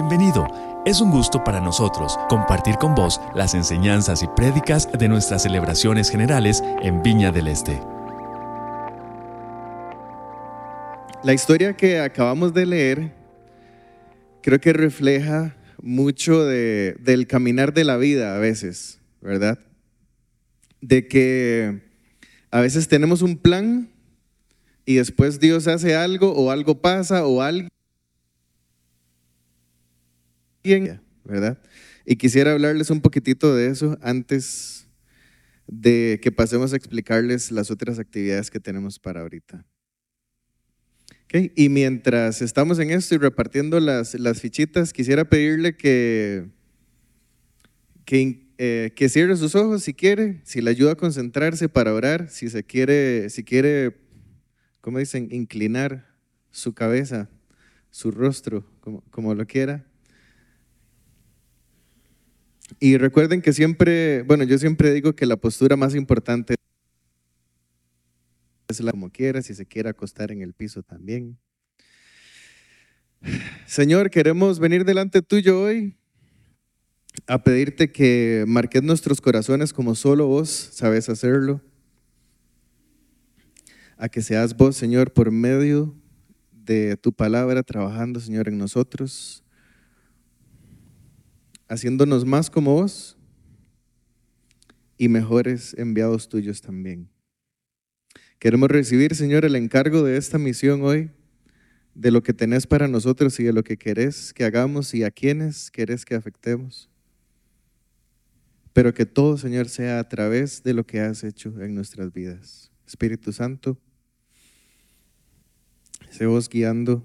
Bienvenido. Es un gusto para nosotros compartir con vos las enseñanzas y prédicas de nuestras celebraciones generales en Viña del Este. La historia que acabamos de leer creo que refleja mucho de- del caminar de la vida a veces, ¿verdad? De que a veces tenemos un plan y después Dios hace algo o algo pasa o alguien, ¿verdad? Y quisiera hablarles un poquitito de eso antes de que pasemos a explicarles las otras actividades que tenemos para ahorita. Ok, Y mientras estamos en esto y repartiendo las, las fichitas, quisiera pedirle que, que, eh, cierre sus ojos si quiere, si le ayuda a concentrarse para orar, si se quiere, si quiere, ¿cómo dicen? Inclinar su cabeza, su rostro, como, como lo quiera. Y recuerden que siempre, bueno, yo siempre digo que la postura más importante es la como quiera, si se quiere acostar en el piso también. Señor, queremos venir delante tuyo hoy a pedirte que marques nuestros corazones como solo vos sabes hacerlo. A que seas vos, Señor, por medio de tu palabra trabajando, Señor, en nosotros, haciéndonos más como vos y mejores enviados tuyos también. Queremos recibir, Señor, el encargo de esta misión hoy, de lo que tenés para nosotros y de lo que querés que hagamos y a quienes querés que afectemos. Pero que todo, Señor, sea a través de lo que has hecho en nuestras vidas. Espíritu Santo, sé vos guiando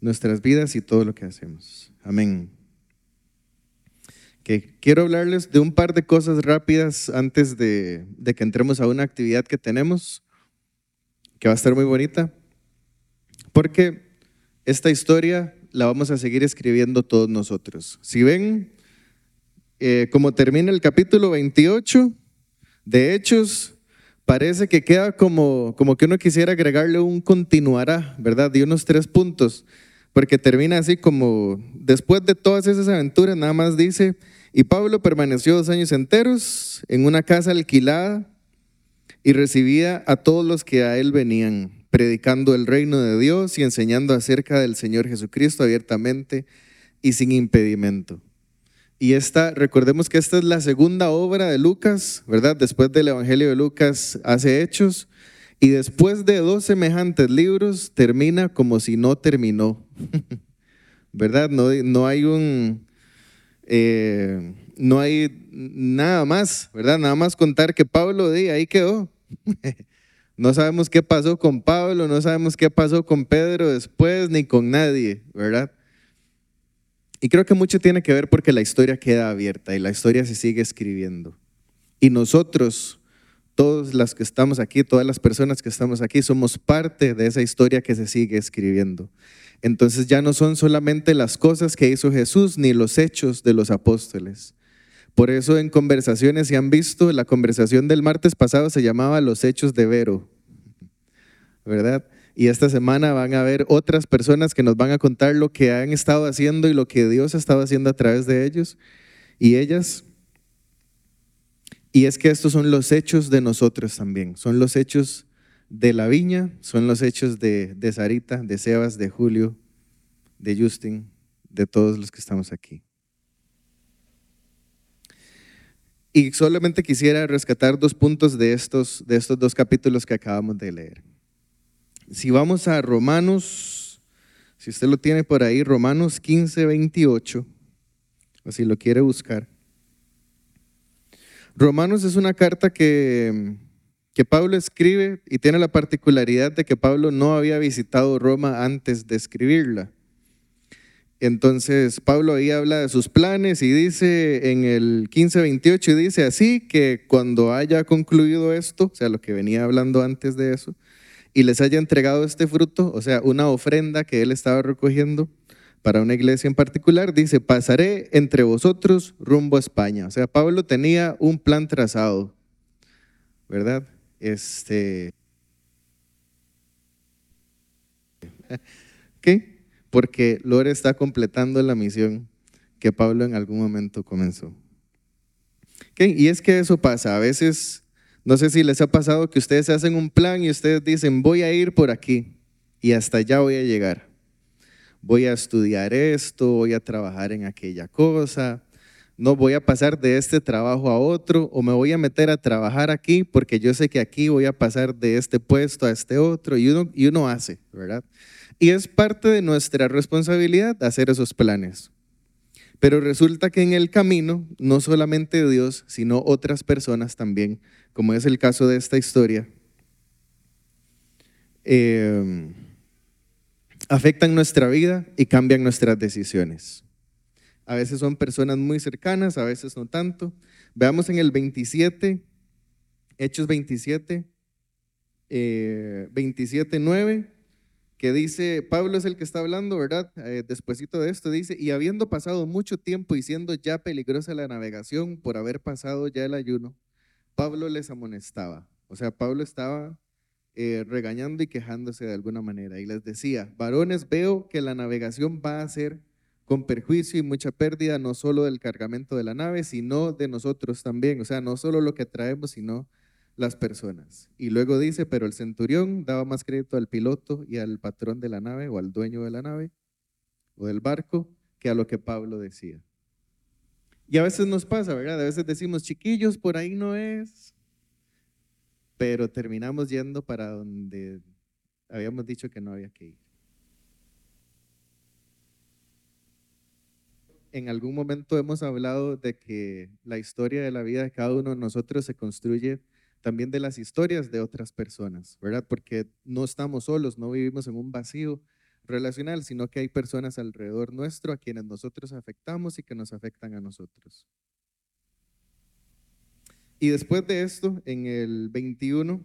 nuestras vidas y todo lo que hacemos. Amén. Que quiero hablarles de un par de cosas rápidas antes de, de que entremos a una actividad que tenemos, que va a estar muy bonita, porque esta historia la vamos a seguir escribiendo todos nosotros. Si ven eh, cómo termina el capítulo 28 de Hechos, parece que queda como, como que uno quisiera agregarle un continuará, ¿verdad? De unos tres puntos, porque termina así como, después de todas esas aventuras, nada más dice, y Pablo permaneció dos años enteros en una casa alquilada y recibía a todos los que a él venían, predicando el reino de Dios y enseñando acerca del Señor Jesucristo abiertamente y sin impedimento. Y esta, recordemos que esta es la segunda obra de Lucas, ¿verdad? Después del Evangelio de Lucas hace hechos. Y después de dos semejantes libros, termina como si no terminó. ¿Verdad? No, no hay un. eh, no hay nada más, ¿verdad? Nada más contar que Pablo de ahí quedó. no sabemos qué pasó con Pablo, no sabemos qué pasó con Pedro después, ni con nadie, ¿verdad? Y creo que mucho tiene que ver porque la historia queda abierta y la historia se sigue escribiendo. Y nosotros, todas las que estamos aquí, todas las personas que estamos aquí, somos parte de esa historia que se sigue escribiendo. Entonces ya no son solamente las cosas que hizo Jesús ni los hechos de los apóstoles. Por eso en conversaciones, si han visto, la conversación del martes pasado se llamaba Los Hechos de Vero, ¿verdad? Y esta semana van a ver otras personas que nos van a contar lo que han estado haciendo y lo que Dios ha estado haciendo a través de ellos y ellas. Y es que estos son los hechos de nosotros también, son los hechos de la viña, son los hechos de, de Sarita, de Sebas, de Julio, de Justin, de todos los que estamos aquí. Y solamente quisiera rescatar dos puntos de estos, de estos dos capítulos que acabamos de leer. Si vamos a Romanos, si usted lo tiene por ahí, Romanos 15, 28, o si lo quiere buscar. Romanos es una carta que, que Pablo escribe y tiene la particularidad de que Pablo no había visitado Roma antes de escribirla. Entonces Pablo ahí habla de sus planes y dice en el 15:28 dice así que cuando haya concluido esto, o sea, lo que venía hablando antes de eso, y les haya entregado este fruto, o sea, una ofrenda que él estaba recogiendo para una iglesia en particular, dice, pasaré entre vosotros rumbo a España. O sea, Pablo tenía un plan trazado, ¿verdad? Este... ¿Qué? porque Lore está completando la misión que Pablo en algún momento comenzó. Y es que eso pasa, a veces, no sé si les ha pasado que ustedes hacen un plan y ustedes dicen, voy a ir por aquí y hasta allá voy a llegar. Voy a estudiar esto, voy a trabajar en aquella cosa, no voy a pasar de este trabajo a otro o me voy a meter a trabajar aquí porque yo sé que aquí voy a pasar de este puesto a este otro y uno, y uno hace, ¿verdad? Y es parte de nuestra responsabilidad hacer esos planes. Pero resulta que en el camino, no solamente Dios, sino otras personas también, como es el caso de esta historia, eh, afectan nuestra vida y cambian nuestras decisiones. A veces son personas muy cercanas, a veces no tanto. Veamos en el 27, Hechos 27, eh, 27, 9, que dice, Pablo es el que está hablando, ¿verdad? Eh, despuésito de esto dice, y habiendo pasado mucho tiempo y siendo ya peligrosa la navegación por haber pasado ya el ayuno, Pablo les amonestaba. O sea, Pablo estaba eh, regañando y quejándose de alguna manera y les decía, varones, veo que la navegación va a ser con perjuicio y mucha pérdida, no solo del cargamento de la nave, sino de nosotros también. O sea, no solo lo que traemos, sino las personas. Y luego dice, pero el centurión daba más crédito al piloto y al patrón de la nave o al dueño de la nave o del barco que a lo que Pablo decía. Y a veces nos pasa, ¿verdad? A veces decimos, chiquillos, por ahí no es, pero terminamos yendo para donde habíamos dicho que no había que ir. En algún momento hemos hablado de que la historia de la vida de cada uno de nosotros se construye también de las historias de otras personas, ¿verdad? Porque no estamos solos, no vivimos en un vacío relacional, sino que hay personas alrededor nuestro a quienes nosotros afectamos y que nos afectan a nosotros. Y después de esto, en el 21,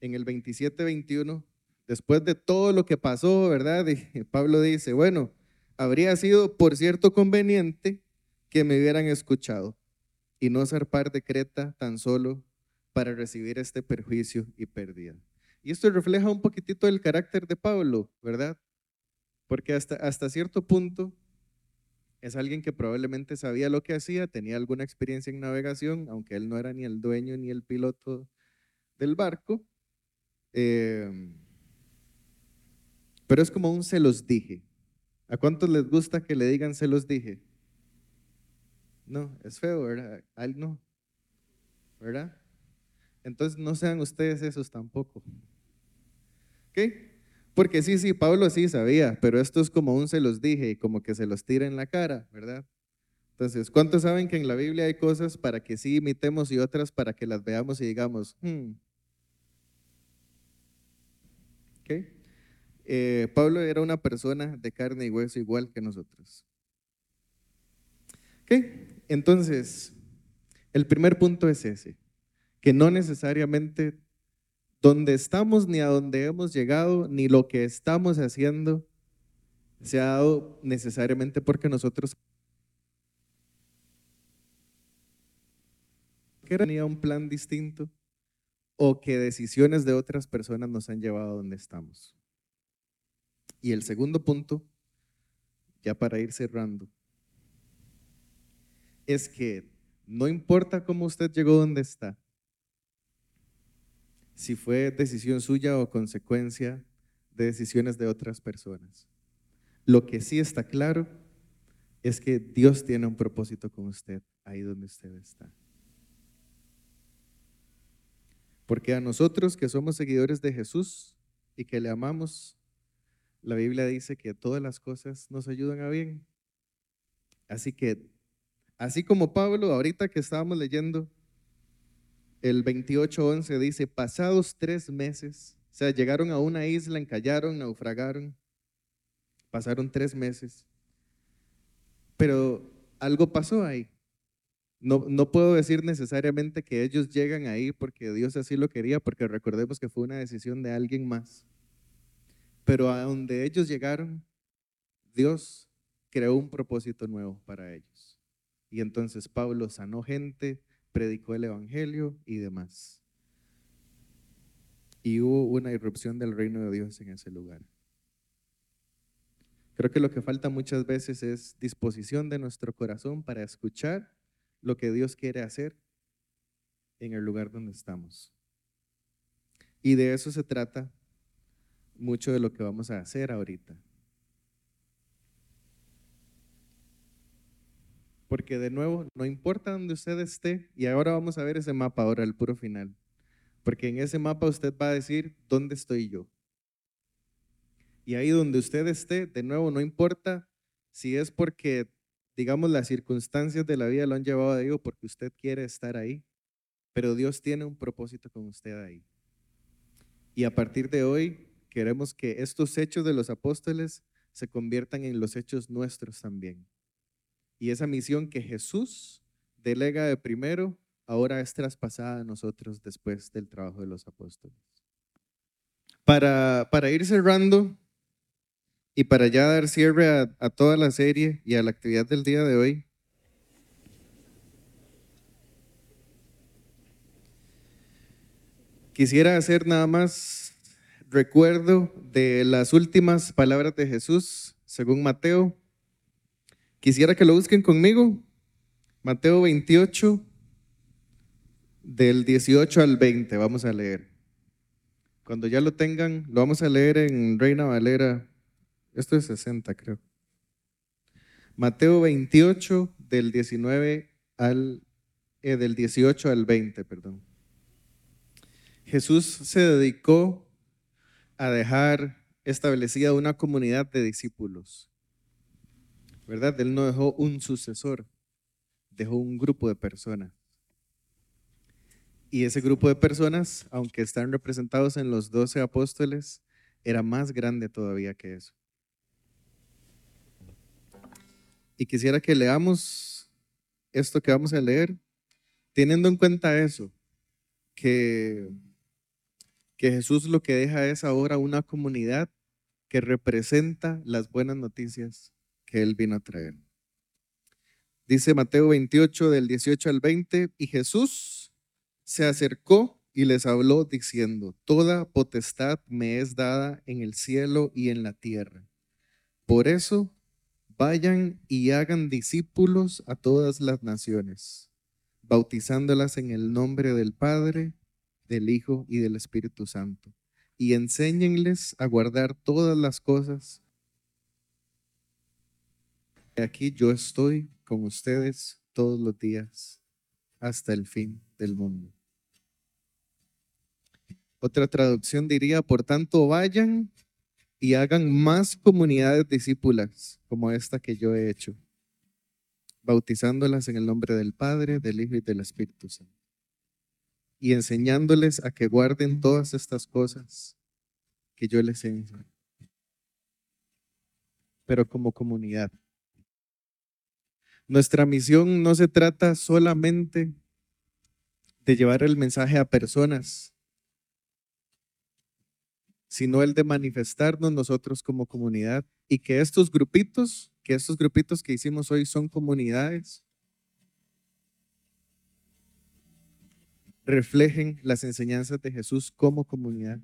en el 27-21, después de todo lo que pasó, ¿verdad? Pablo dice, bueno, habría sido, por cierto, conveniente que me hubieran escuchado y no zarpar de Creta tan solo para recibir este perjuicio y pérdida. Y esto refleja un poquitito el carácter de Pablo, ¿verdad? Porque hasta, hasta cierto punto es alguien que probablemente sabía lo que hacía, tenía alguna experiencia en navegación, aunque él no era ni el dueño ni el piloto del barco. Eh, pero es como un se los dije, ¿A cuántos les gusta que le digan se los dije? No, es feo, ¿verdad? Al no, ¿verdad? Entonces no sean ustedes esos tampoco. ¿Ok? Porque sí, sí, Pablo sí sabía, pero esto es como un se los dije y como que se los tira en la cara, ¿verdad? Entonces, ¿cuántos saben que en la Biblia hay cosas para que sí imitemos y otras para que las veamos y digamos, hmm. ¿ok? Eh, Pablo era una persona de carne y hueso igual que nosotros. Entonces, el primer punto es ese, que no necesariamente donde estamos ni a donde hemos llegado, ni lo que estamos haciendo, se ha dado necesariamente porque nosotros que tenía un plan distinto o que decisiones de otras personas nos han llevado a donde estamos. Y el segundo punto, ya para ir cerrando, es que no importa cómo usted llegó donde está, si fue decisión suya o consecuencia de decisiones de otras personas. Lo que sí está claro es que Dios tiene un propósito con usted ahí donde usted está. Porque a nosotros que somos seguidores de Jesús y que le amamos, la Biblia dice que todas las cosas nos ayudan a bien. Así que, así como Pablo, ahorita que estábamos leyendo, el 28.11 dice, pasados tres meses, o sea, llegaron a una isla, encallaron, naufragaron, pasaron tres meses, pero algo pasó ahí. No, no puedo decir necesariamente que ellos llegan ahí porque Dios así lo quería, porque recordemos que fue una decisión de alguien más. Pero a donde ellos llegaron, Dios creó un propósito nuevo para ellos. Y entonces Pablo sanó gente, predicó el Evangelio y demás. Y hubo una irrupción del reino de Dios en ese lugar. Creo que lo que falta muchas veces es disposición de nuestro corazón para escuchar lo que Dios quiere hacer en el lugar donde estamos. Y de eso se trata mucho de lo que vamos a hacer ahorita. Porque de nuevo, no importa donde usted esté, y ahora vamos a ver ese mapa, ahora el puro final. Porque en ese mapa usted va a decir, ¿dónde estoy yo? Y ahí donde usted esté, de nuevo, no importa si es porque, digamos, las circunstancias de la vida lo han llevado a Dios porque usted quiere estar ahí, pero Dios tiene un propósito con usted ahí. Y a partir de hoy, queremos que estos hechos de los apóstoles se conviertan en los hechos nuestros también. Y esa misión que Jesús delega de primero, ahora es traspasada a nosotros después del trabajo de los apóstoles. Para, para ir cerrando, y para ya dar cierre a, toda la serie y a la actividad del día de hoy, quisiera hacer nada más recuerdo de las últimas palabras de Jesús, según Mateo. Quisiera que lo busquen conmigo. Mateo 28, del 18 al 20, vamos a leer. Cuando ya lo tengan, lo vamos a leer en Reina Valera esto es 60, creo. Mateo 28, del 19 al, eh, del 18 al 20, perdón. Jesús se dedicó a dejar establecida una comunidad de discípulos. ¿Verdad? Él no dejó un sucesor, dejó un grupo de personas. Y ese grupo de personas, aunque están representados en los doce apóstoles, era más grande todavía que eso. Y quisiera que leamos esto que vamos a leer, teniendo en cuenta eso, que, que Jesús lo que deja es ahora una comunidad que representa las buenas noticias que Él vino a traer. Dice Mateo 28 del 18 al 20, y Jesús se acercó y les habló diciendo, Toda potestad me es dada en el cielo y en la tierra. Por eso Vayan y hagan discípulos a todas las naciones, bautizándolas en el nombre del Padre, del Hijo y del Espíritu Santo, y enséñenles a guardar todas las cosas. Aquí yo estoy con ustedes todos los días hasta el fin del mundo. Otra traducción diría, por tanto, vayan y hagan más comunidades discípulas como esta que yo he hecho, bautizándolas en el nombre del Padre, del Hijo y del Espíritu Santo, y enseñándoles a que guarden todas estas cosas que yo les he pero como comunidad. Nuestra misión no se trata solamente de llevar el mensaje a personas sino el de manifestarnos nosotros como comunidad y que estos grupitos, que estos grupitos que hicimos hoy son comunidades, reflejen las enseñanzas de Jesús como comunidad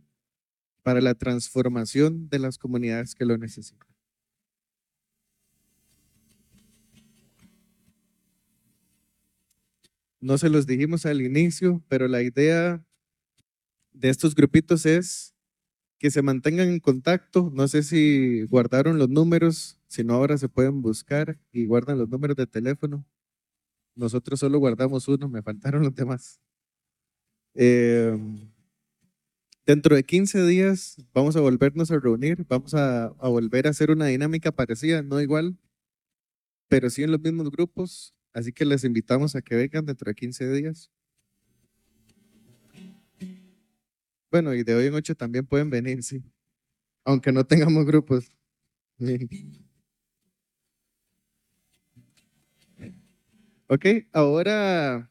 para la transformación de las comunidades que lo necesitan. No se los dijimos al inicio, pero la idea de estos grupitos es que se mantengan en contacto. No sé si guardaron los números, si no ahora se pueden buscar y guardan los números de teléfono. Nosotros solo guardamos uno, me faltaron los demás. Em, dentro de 15 días vamos a volvernos a reunir, vamos a, a volver a hacer una dinámica parecida, no igual, pero sí en los mismos grupos. Así que les invitamos a que vengan dentro de 15 días. Bueno, y de hoy en ocho también pueden venir, sí. Aunque no tengamos grupos. Ok, ahora,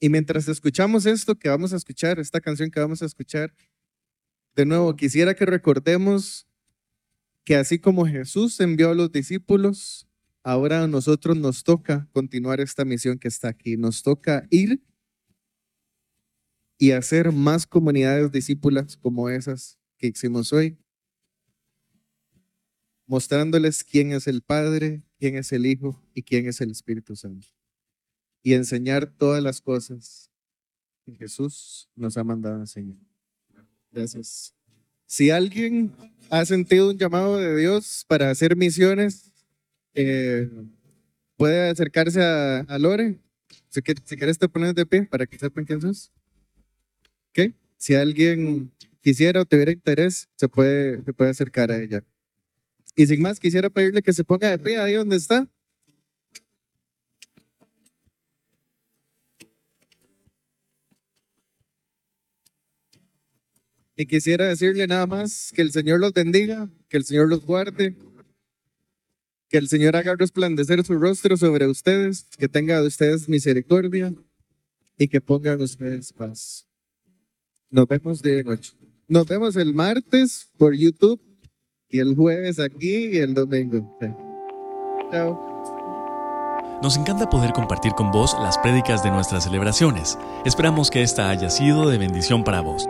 y mientras escuchamos esto que vamos a escuchar, esta canción que vamos a escuchar, de nuevo, quisiera que recordemos que así como Jesús envió a los discípulos, ahora a nosotros nos toca continuar esta misión que está aquí. Nos toca ir y hacer más comunidades discípulas como esas que hicimos hoy. mostrándoles quién es el Padre, quién es el Hijo y quién es el Espíritu Santo. Y enseñar todas las cosas que Jesús nos ha mandado a enseñar. Gracias. Si alguien ha sentido un llamado de Dios para hacer misiones, eh, puede acercarse a, Lore. Si, quieres te pones de pie para que sepan quién sos. ¿Ok? Si alguien quisiera o tuviera interés, se puede, se puede acercar a ella. Y sin más, quisiera pedirle que se ponga de pie ahí donde está. Y quisiera decirle nada más que el Señor los bendiga, que el Señor los guarde, que el Señor haga resplandecer su rostro sobre ustedes, que tenga de ustedes misericordia y que pongan ustedes paz. Nos vemos de noche. Nos vemos el martes por YouTube y el jueves aquí y el domingo. Chao. Nos encanta poder compartir con vos las prédicas de nuestras celebraciones. Esperamos que esta haya sido de bendición para vos.